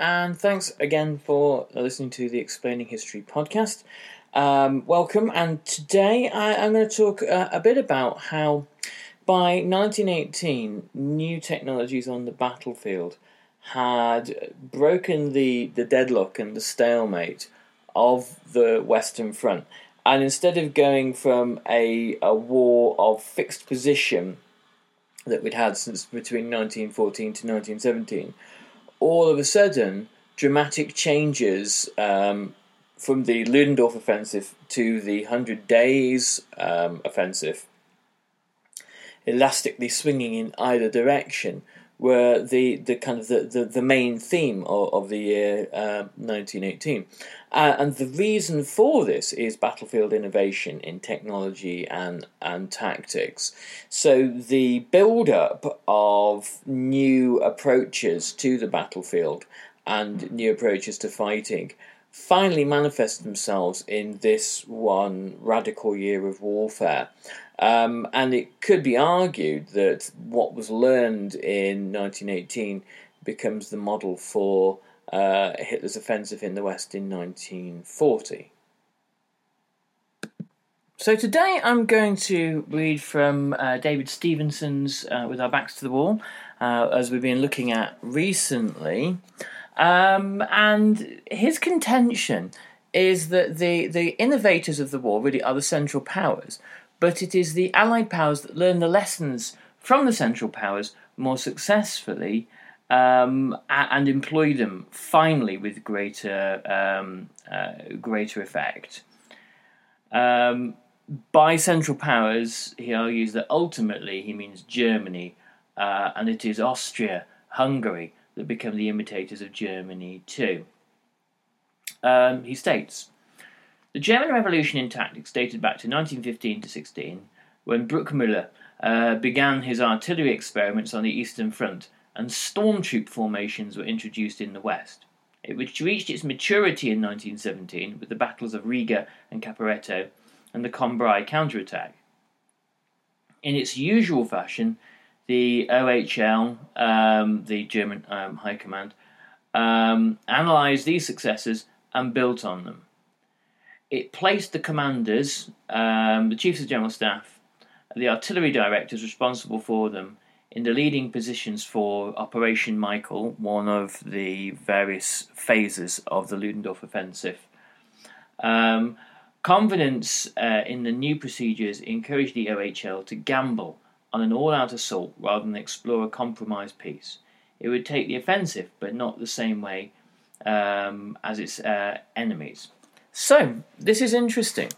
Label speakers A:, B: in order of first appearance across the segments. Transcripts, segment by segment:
A: And thanks again for listening to the Explaining History podcast. Um, welcome, and today I, am going to talk uh, a bit about how by 1918 new technologies on the battlefield had broken the, the deadlock and the stalemate of the Western Front. And instead of going from a, a war of fixed position that we'd had since between 1914 to 1917, all of a sudden, dramatic changes um, from the Ludendorff offensive to the Hundred Days um, offensive, elastically swinging in either direction, were the, the kind of the, the, the main theme of, of the year uh, 1918. Uh, and the reason for this is battlefield innovation in technology and, and tactics. So the build up of new approaches to the battlefield and new approaches to fighting finally manifest themselves in this one radical year of warfare. Um, and it could be argued that what was learned in 1918 becomes the model for uh, Hitler's offensive in the West in 1940. So today I'm going to read from uh, David Stevenson's uh, With Our Backs to the Wall, uh, as we've been looking at recently. Um, and his contention is that the, the innovators of the war really are the Central Powers, but it is the Allied powers that learn the lessons from the Central Powers more successfully um, and employ them finally with greater um, uh, greater effect. Um, by Central Powers, he argues that ultimately he means Germany, uh, and it is Austria, Hungary that become the imitators of Germany too. Um, he states the German Revolution in tactics dated back to 1915 to 16, when Bruchmüller uh, began his artillery experiments on the Eastern Front and storm troop formations were introduced in the West. It reached its maturity in 1917 with the battles of Riga and Caporetto and the Cambrai counterattack. In its usual fashion, the OHL, um, the German um, High Command, um, analysed these successes and built on them it placed the commanders, um, the chiefs of general staff, the artillery directors responsible for them in the leading positions for Operation Michael, one of the various phases of the Ludendorff offensive. Um, confidence uh, in the new procedures encouraged the OHL to gamble on an all out assault rather than explore a compromise peace. It would take the offensive, but not the same way um, as its uh, enemies. So, this is interesting.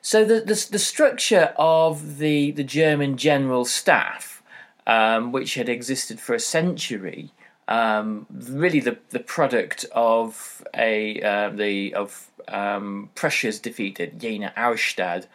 A: So, the, the, the structure of the, the German general staff, um, which had existed for a century, um, really the, the product of a uh, the of um, Prussia's defeat at Jena Auerstedt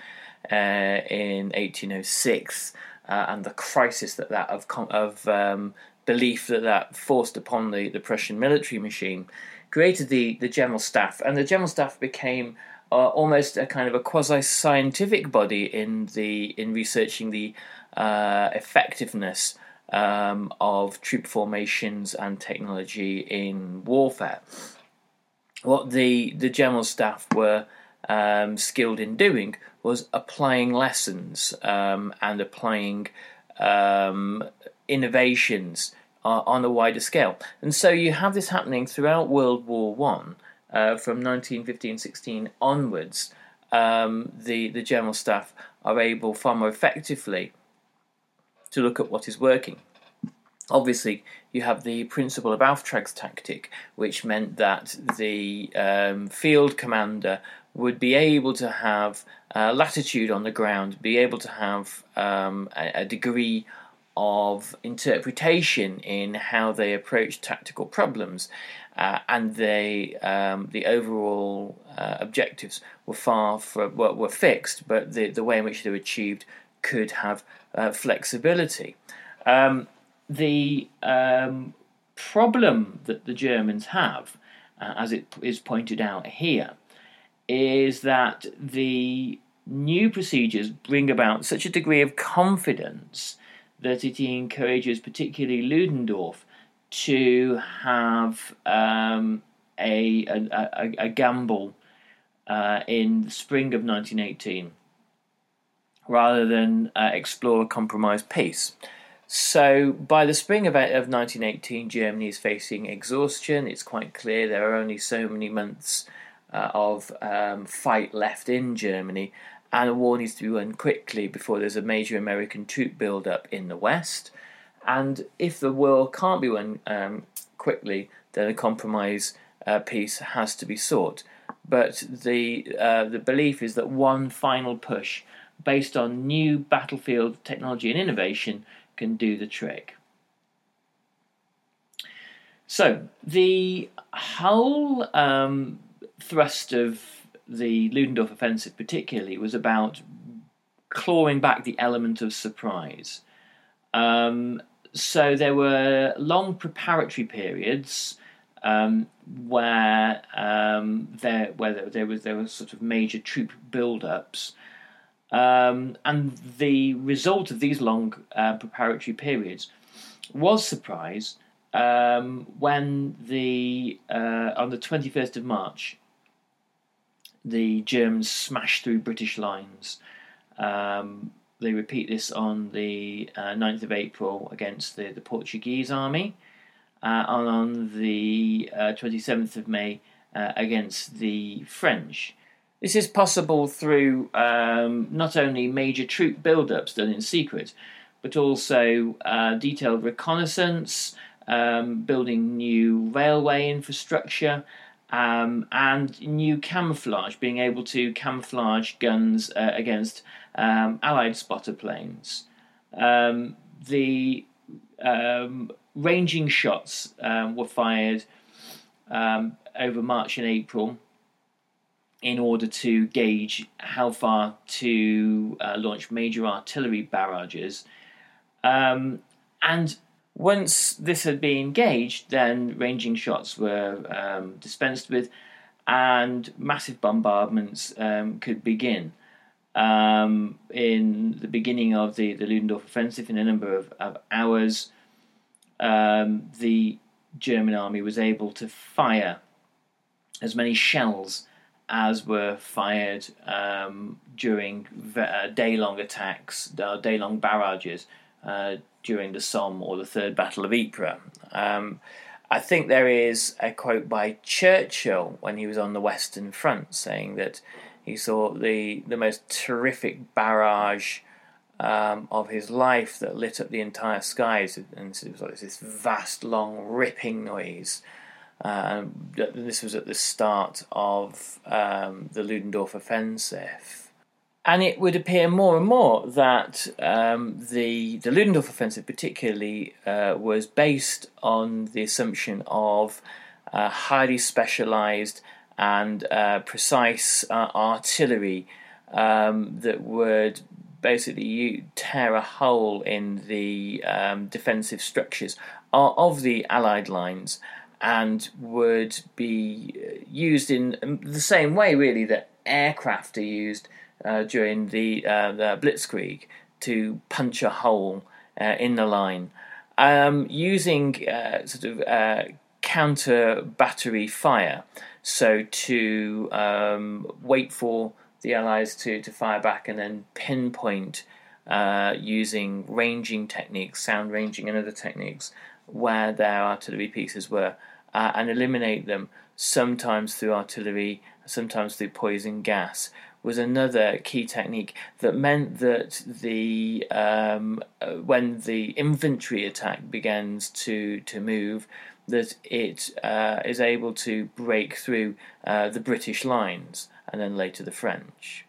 A: uh, in 1806, uh, and the crisis that that of of um, belief that that forced upon the, the Prussian military machine created the, the general staff, and the general staff became uh, almost a kind of a quasi scientific body in the in researching the uh, effectiveness um, of troop formations and technology in warfare. What the the general staff were um, skilled in doing was applying lessons um, and applying um, innovations uh, on a wider scale. And so you have this happening throughout World War One, uh, from 1915-16 onwards. Um, the the general staff are able far more effectively to look at what is working. Obviously, you have the principle of Auftragstaktik, which meant that the um, field commander would be able to have uh, latitude on the ground, be able to have um, a, a, degree of interpretation in how they approach tactical problems, uh, and they um, the overall uh, objectives were far from were, were, fixed, but the the way in which they were achieved could have uh, flexibility. Um, the um, problem that the Germans have, uh, as it is pointed out here, is that the new procedures bring about such a degree of confidence that it encourages, particularly Ludendorff, to have um, a, a, a, gamble uh, in the spring of 1918 rather than uh, explore a compromise peace. So, by the spring of, of 1918, Germany is facing exhaustion. It's quite clear there are only so many months uh, of um, fight left in Germany, and a war needs to be won quickly before there's a major American troop build-up in the West. And if the war can't be won um, quickly, then a compromise uh, peace has to be sought. But the uh, the belief is that one final push, based on new battlefield technology and innovation, can do the trick. So the whole um, thrust of the Ludendorff offensive, particularly, was about clawing back the element of surprise. Um, so there were long preparatory periods um, where um, there where there, there, was there was sort of major troop build-ups, um, and the result of these long uh, preparatory periods was surprise um, when the uh, on the twenty first of March the Germans smashed through British lines. Um, they repeat this on the uh, 9th of April against the, the Portuguese army, uh, and on the uh, 27th of May uh, against the French. This is possible through um, not only major troop build-ups done in secret, but also uh, detailed reconnaissance, um, building new railway infrastructure, um, and new camouflage, being able to camouflage guns uh, against um, Allied spotter planes. Um, the um, ranging shots um, were fired um, over March and April in order to gauge how far to uh, launch major artillery barrages. and once this had been engaged, then ranging shots were um, dispensed with, and massive bombardments um, could begin. Um, in the beginning of the, the Ludendorff offensive, in a number of, of hours, um, the German army was able to fire as many shells as were fired um, during uh, day long attacks, uh, day long barrages uh, during the Somme or the Third Battle of Ypres. Um, I think there is a quote by Churchill when he was on the Western Front saying that he saw the, the most terrific barrage um, of his life that lit up the entire skies, and it was like this vast, long, ripping noise. Uh, this was at the start of um, the Ludendorff offensive and it would appear more and more that um, the the Ludendorff offensive, particularly, uh, was based on the assumption of uh, highly specialised and uh, precise uh, artillery um, that would basically tear a hole in the um, defensive structures of the Allied lines and would be uh, used in um, the same way, really, that aircraft are used uh, during the, uh, the Blitzkrieg to punch a hole uh, in the line. Um, using uh, sort of uh, counter battery fire, so to um, wait for the Allies to, to fire back and then pinpoint uh, using ranging techniques, sound ranging, and other techniques where their artillery pieces were, uh, and eliminate them sometimes through artillery, sometimes through poison gas, was another key technique that meant that the um, uh, when the infantry attack begins to to move, that it uh, is able to break through uh, the British lines and then later the French.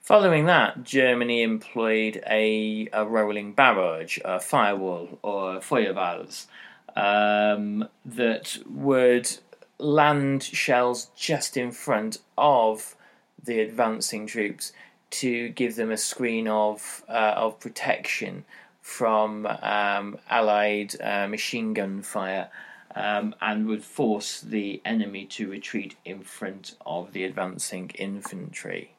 A: Following that, Germany employed a, a rolling barrage, a firewall, or Feuerwalze, um, that would land shells just in front of the advancing troops to give them a screen of uh, of protection from um, Allied uh, machine gun fire, um, and would force the enemy to retreat in front of the advancing infantry.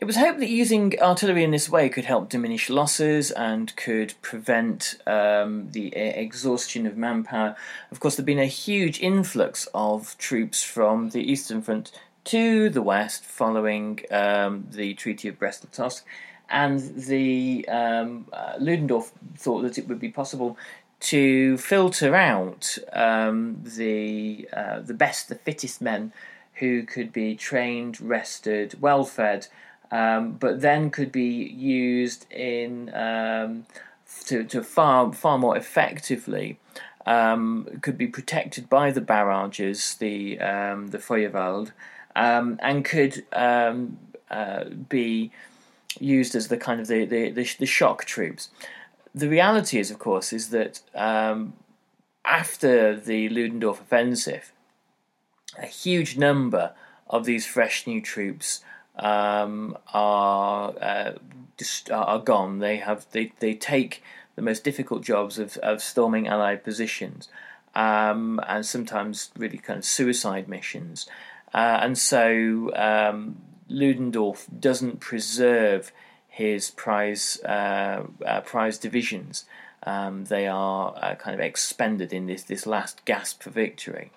A: It was hoped that using artillery in this way could help diminish losses and could prevent um, the exhaustion of manpower. Of course, there'd been a huge influx of troops from the Eastern Front to the west following um, the Treaty of Brest-Litovsk, and the um, uh, Ludendorff thought that it would be possible to filter out um, the uh, the best, the fittest men who could be trained, rested, well fed um, but then could be used in um, to, to far far more effectively. Um, could be protected by the barrages, the um, the Feuerwalze, um, and could um, uh, be used as the kind of the, the, the, the, shock troops. The reality is, of course, is that after the Ludendorff offensive, a huge number of these fresh new troops um, are uh, are gone. They have they, they take the most difficult jobs of, of storming Allied positions, um, and sometimes really kind of suicide missions. Uh, and so um, Ludendorff doesn't preserve his prize uh, uh, prize divisions. Um, they are uh, kind of expended in this this last gasp for victory.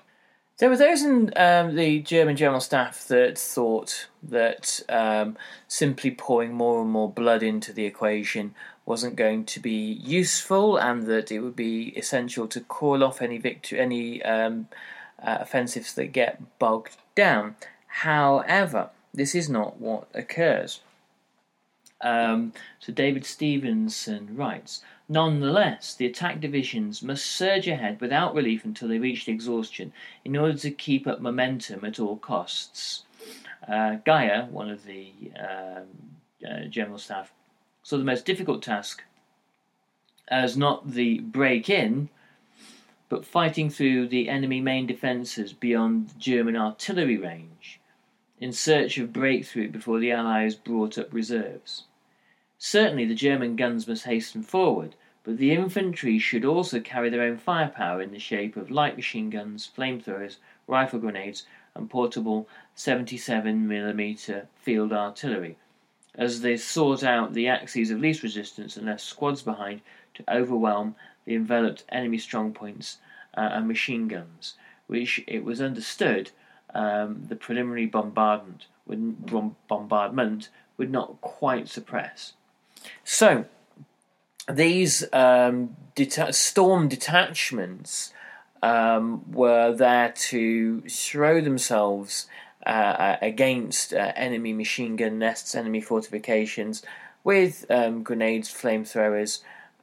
A: There were those in um, the German general staff that thought that um, simply pouring more and more blood into the equation wasn't going to be useful, and that it would be essential to call off any victory, any um, uh, offensives that get bogged down. However, this is not what occurs. Um, so David Stevenson writes. Nonetheless, the attack divisions must surge ahead without relief until they reach exhaustion in order to keep up momentum at all costs. Uh, Geyer, one of the um, uh, general staff, saw the most difficult task as not the break in, but fighting through the enemy main defences beyond German artillery range in search of breakthrough before the Allies brought up reserves. Certainly the German guns must hasten forward, but the infantry should also carry their own firepower in the shape of light machine guns, flamethrowers, rifle grenades, and portable 77mm field artillery, as they sought out the axes of least resistance and left squads behind to overwhelm the enveloped enemy strongpoints uh, and machine guns, which it was understood um, the preliminary bombardment would, bombardment would not quite suppress. So, these um, deta- storm detachments um, were there to throw themselves uh, uh, against uh, enemy machine gun nests, enemy fortifications, with um, grenades, flamethrowers,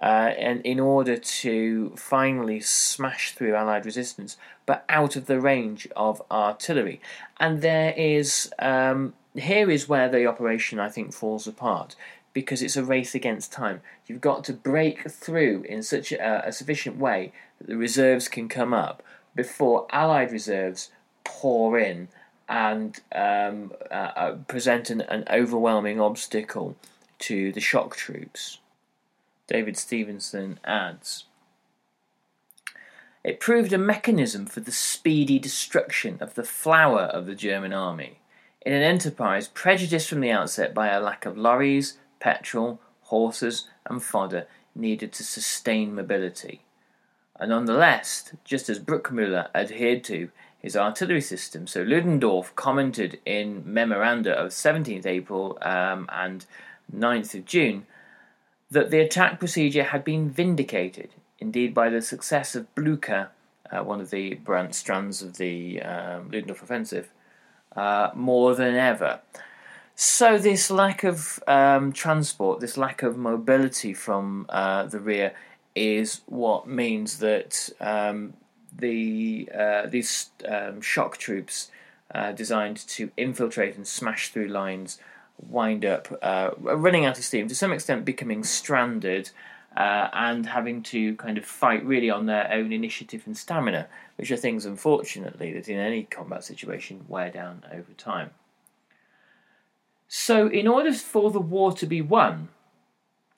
A: uh, and in order to finally smash through Allied resistance, but out of the range of artillery. And there is um, here is where the operation I think falls apart because it's a race against time. You've got to break through in such a, a sufficient way that the reserves can come up before Allied reserves pour in and um, uh, uh, present an, an overwhelming obstacle to the shock troops. David Stevenson adds It proved a mechanism for the speedy destruction of the flower of the German army, in an enterprise prejudiced from the outset by a lack of lorries, petrol, horses, and fodder needed to sustain mobility. And nonetheless, just as Bruchmüller adhered to his artillery system, so Ludendorff commented in memoranda of 17th April um, and 9th of June that the attack procedure had been vindicated, indeed, by the success of Blucher, uh, one of the branch strands of the um, Ludendorff offensive, uh, more than ever. So, this lack of um, transport, this lack of mobility from uh, the rear, is what means that um, the uh, these um, shock troops uh, designed to infiltrate and smash through lines wind up uh, running out of steam, to some extent becoming stranded, uh, and having to kind of fight really on their own initiative and stamina, which are things, unfortunately, that in any combat situation wear down over time. So, in order for the war to be won,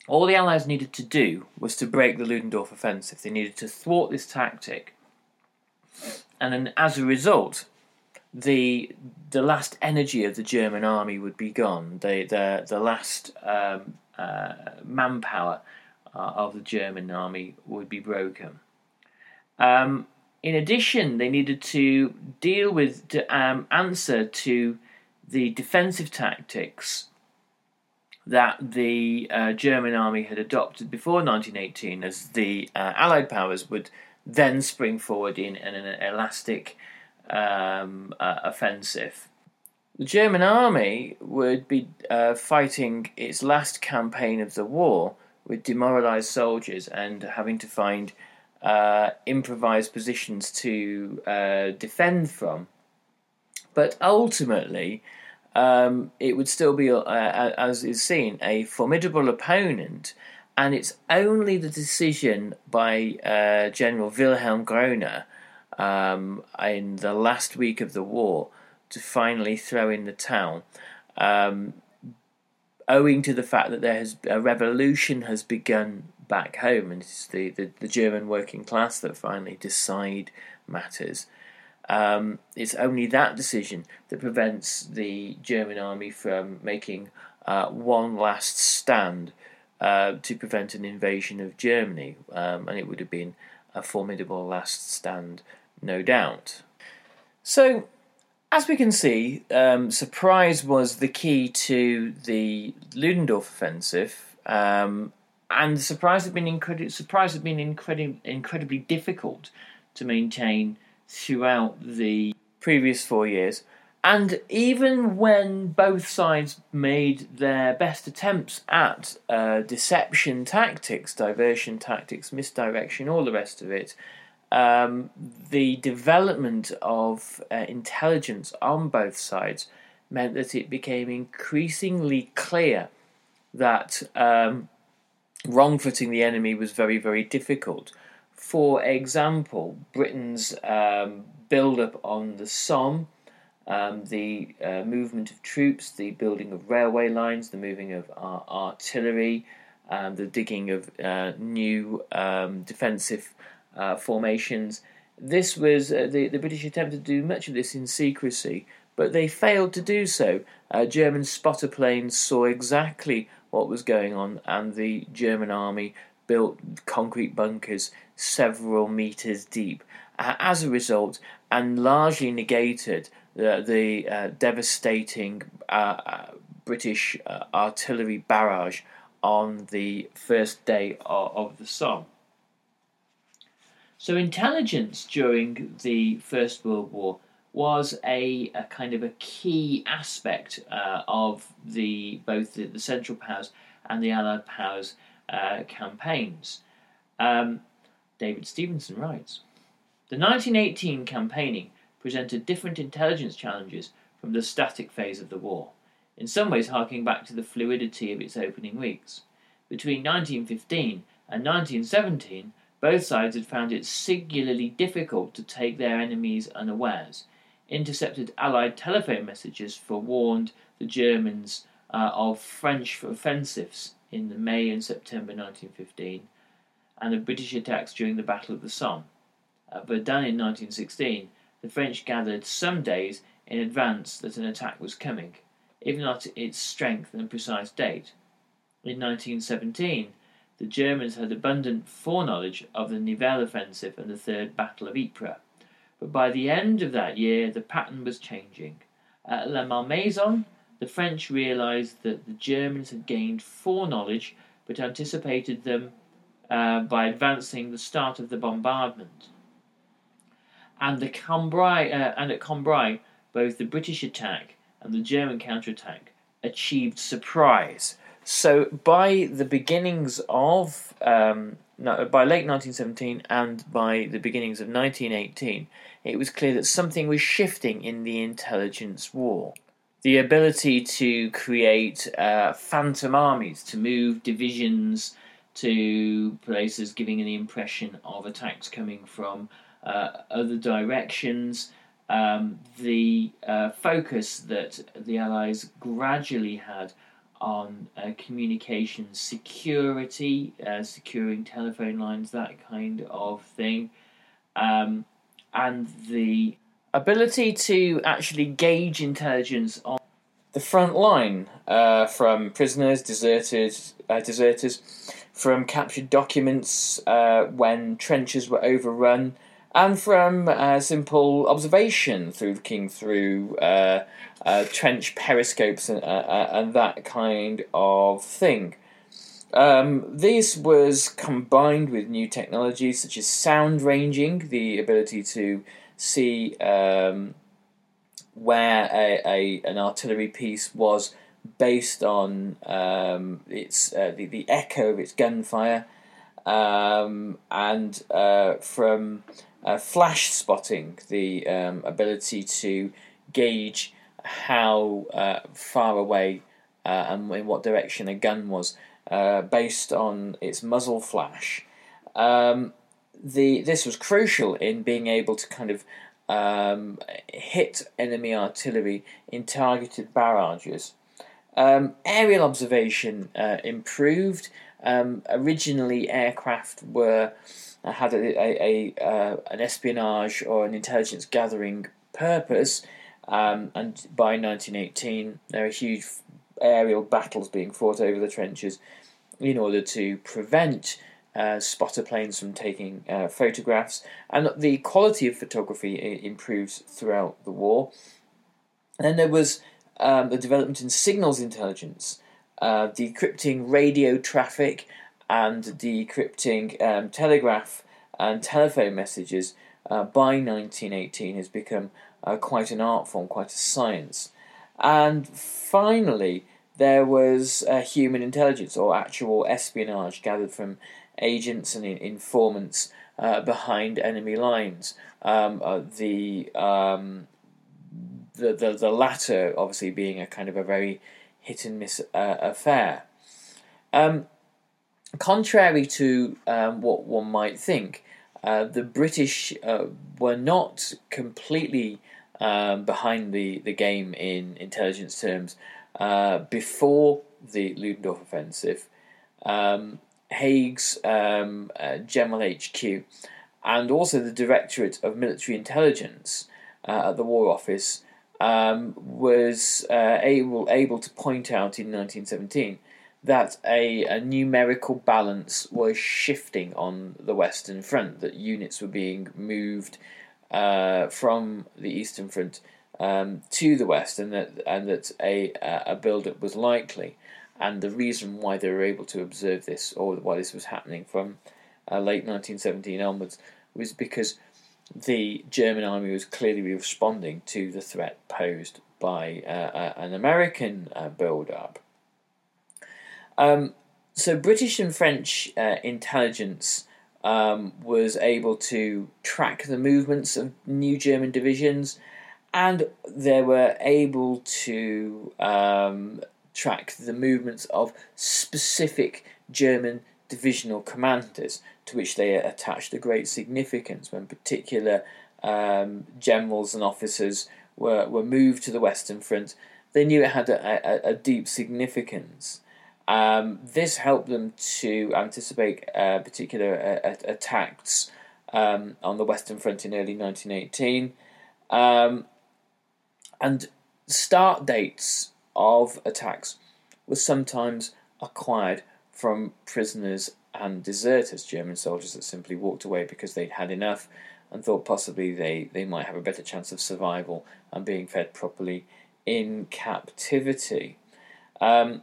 A: all the Allies needed to do was to break the Ludendorff offensive. They needed to thwart this tactic. And then, as a result, the the last energy of the German army would be gone. The the the last um, uh, manpower uh, of the German army would be broken. Um, in addition, they needed to deal with to um, answer to the defensive tactics that the uh, German army had adopted before 1918, as the uh, Allied powers would then spring forward in an, an elastic um, uh, offensive. The German army would be uh, fighting its last campaign of the war with demoralized soldiers and having to find uh, improvised positions to uh, defend from. But ultimately, um, it would still be, uh, as is seen, a formidable opponent. And it's only the decision by uh, General Wilhelm Groener um, in the last week of the war to finally throw in the towel, um, owing to the fact that there has a revolution has begun back home, and it's the, the, the German working class that finally decide matters. Um, it's only that decision that prevents the German army from making uh, one last stand uh, to prevent an invasion of Germany, um, and it would have been a formidable last stand no doubt. So, as we can see, um, surprise was the key to the Ludendorff offensive, um, and the surprise had been incredi- surprise had been incredi- incredibly difficult to maintain throughout the previous four years. And even when both sides made their best attempts at uh, deception tactics, diversion tactics, misdirection, all the rest of it, um, the development of uh, intelligence on both sides meant that it became increasingly clear that um, wrong footing the enemy was very, very difficult. For example, Britain's um, build up on the Somme, um, the uh, movement of troops, the building of railway lines, the moving of uh, artillery, um, the digging of uh, new um, defensive uh, formations. This was uh, the, the British attempted to do much of this in secrecy, but they failed to do so. Uh, German spotter planes saw exactly what was going on, and the German army built concrete bunkers several meters deep. As a result, and largely negated the, the uh, devastating uh, uh British artillery barrage on the first day of, of the Somme. So, intelligence during the First World War was a, a kind of a key aspect uh, of the both the, the, Central Powers and the Allied Powers uh, campaigns. Um, David Stevenson writes The 1918 campaigning presented different intelligence challenges from the static phase of the war, in some ways harking back to the fluidity of its opening weeks. Between 1915 and 1917, both sides had found it singularly difficult to take their enemies unawares intercepted Allied telephone messages forewarned the Germans uh, of French offensives in the May and September 1915 and of British attacks during the Battle of the Somme. At Verdun in 1916, the French gathered some days in advance that an attack was coming, if not its strength and precise date. In 1917, the Germans had abundant foreknowledge of the Nivelle offensive and the Third Battle of Ypres. But by the end of that year, the pattern was changing. At La Malmaison, the French realized that the Germans had gained foreknowledge but anticipated them uh, by advancing the start of the bombardment. And, the Cambrai, uh, and at Cambrai, both the British attack and the German counterattack achieved surprise. So by the beginnings of um, no, by late 1917 and by the beginnings of 1918, it was clear that something was shifting in the intelligence war. The ability to create uh, phantom armies, to move divisions to places, giving the impression of attacks coming from uh, other directions. Um, the uh, focus that the Allies gradually had on uh, communication security, uh, securing telephone lines, that kind of thing, um, and the ability to actually gauge intelligence on the front line uh, from prisoners, deserters, uh, deserters, from captured documents uh, when trenches were overrun, and from uh, simple observation through looking through uh, uh, trench periscopes and, uh, uh, and that kind of thing. Um, this was combined with new technologies such as sound ranging, the ability to see um, where a, a, an artillery piece was based on um, its uh, the, the echo of its gunfire, um, and from uh, flash spotting, the um, ability to gauge how uh, far away uh, and in what direction a gun was uh, based on its muzzle flash. Um, the this was crucial in being able to kind of um, hit enemy artillery in targeted barrages. Um, aerial observation uh, improved. Um, originally, aircraft were had a, a, a uh, an espionage or an intelligence gathering purpose, um, and by 1918, there are huge aerial battles being fought over the trenches in order to prevent uh, spotter planes from taking uh, photographs, and the quality of photography improves throughout the war. And then there was um, the development in signals intelligence, uh, decrypting radio traffic and decrypting um, telegraph and telephone messages uh, by 1918 has become uh, quite an art form, quite a science. And finally, there was uh, human intelligence or actual espionage gathered from agents and informants uh, behind enemy lines. Um, uh, the, um, the, the the latter, obviously, being a kind of a very hit and miss uh, affair. Um, contrary to um, what one might think, uh, the British uh, were not completely um, behind the, the game in intelligence terms uh, before the Ludendorff offensive. Um, Haig's um, uh, General HQ and also the Directorate of Military Intelligence uh, at the War Office um, was uh, able able to point out in 1917 that a, a, numerical balance was shifting on the Western Front, that units were being moved uh, from the Eastern Front um, to the West, and that and that a a build up was likely. And the reason why they were able to observe this, or why this was happening from uh, late 1917 onwards, was because the German army was clearly responding to the threat posed by uh, an American uh, build up. Um, so, British and French uh, intelligence um, was able to track the movements of new German divisions, and they were able to um, track the movements of specific German divisional commanders, to which they attached a great significance when particular um, generals and officers were, were moved to the Western Front. They knew it had a, a, a deep significance. Um, this helped them to anticipate uh, particular uh, attacks um, on the Western Front in early 1918. Um, and start dates of attacks were sometimes acquired from prisoners and deserters, German soldiers that simply walked away because they'd had enough and thought possibly they, they might have a better chance of survival and being fed properly in captivity. Um,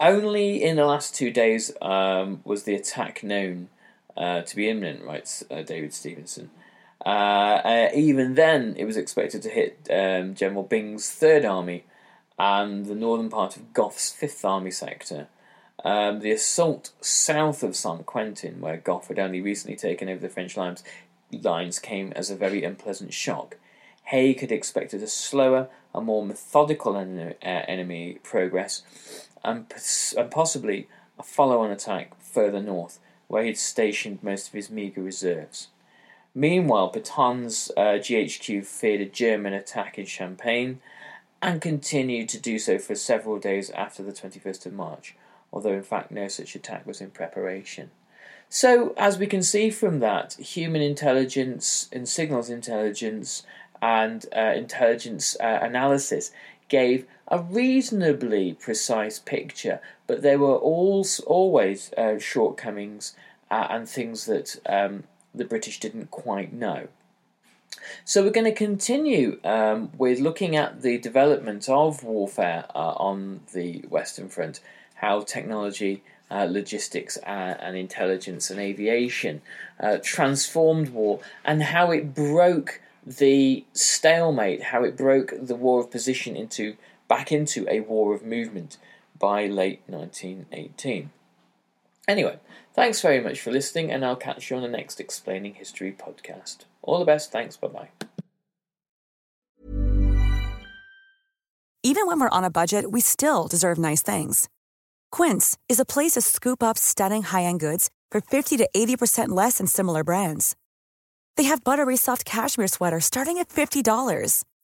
A: only in the last two days um, was the attack known uh, to be imminent, writes uh, David Stevenson. Uh, uh even then, it was expected to hit um, General Byng's Third Army and the northern part of Gough's Fifth Army sector. Um, the assault south of Saint Quentin, where Gough had only recently taken over the French lines, lines came as a very unpleasant shock. Haig had expected a slower and more methodical en- uh, enemy progress, and, possibly a follow-on attack further north, where he'd stationed most of his meagre reserves. Meanwhile, Pétain's uh, GHQ feared a German attack in Champagne, and continued to do so for several days after the 21st of March, although in fact no such attack was in preparation. So, as we can see from that, human intelligence and signals intelligence and uh, intelligence uh, analysis gave a reasonably precise picture, but there were all, always uh, shortcomings uh, and things that um, the British didn't quite know. So we're going to continue um, with looking at the development of warfare uh, on the Western Front, how technology, uh, logistics, uh, and intelligence and aviation uh, transformed war, and how it broke the stalemate, how it broke the war of position into back into a war of movement by late 1918. Anyway, thanks very much for listening, and I'll catch you on the next Explaining History podcast. All the best. Thanks. Bye bye.
B: Even when we're on a budget, we still deserve nice things. Quince is a place to scoop up stunning high end goods for 50 to 80% less than similar brands. They have buttery soft cashmere sweaters starting at $50,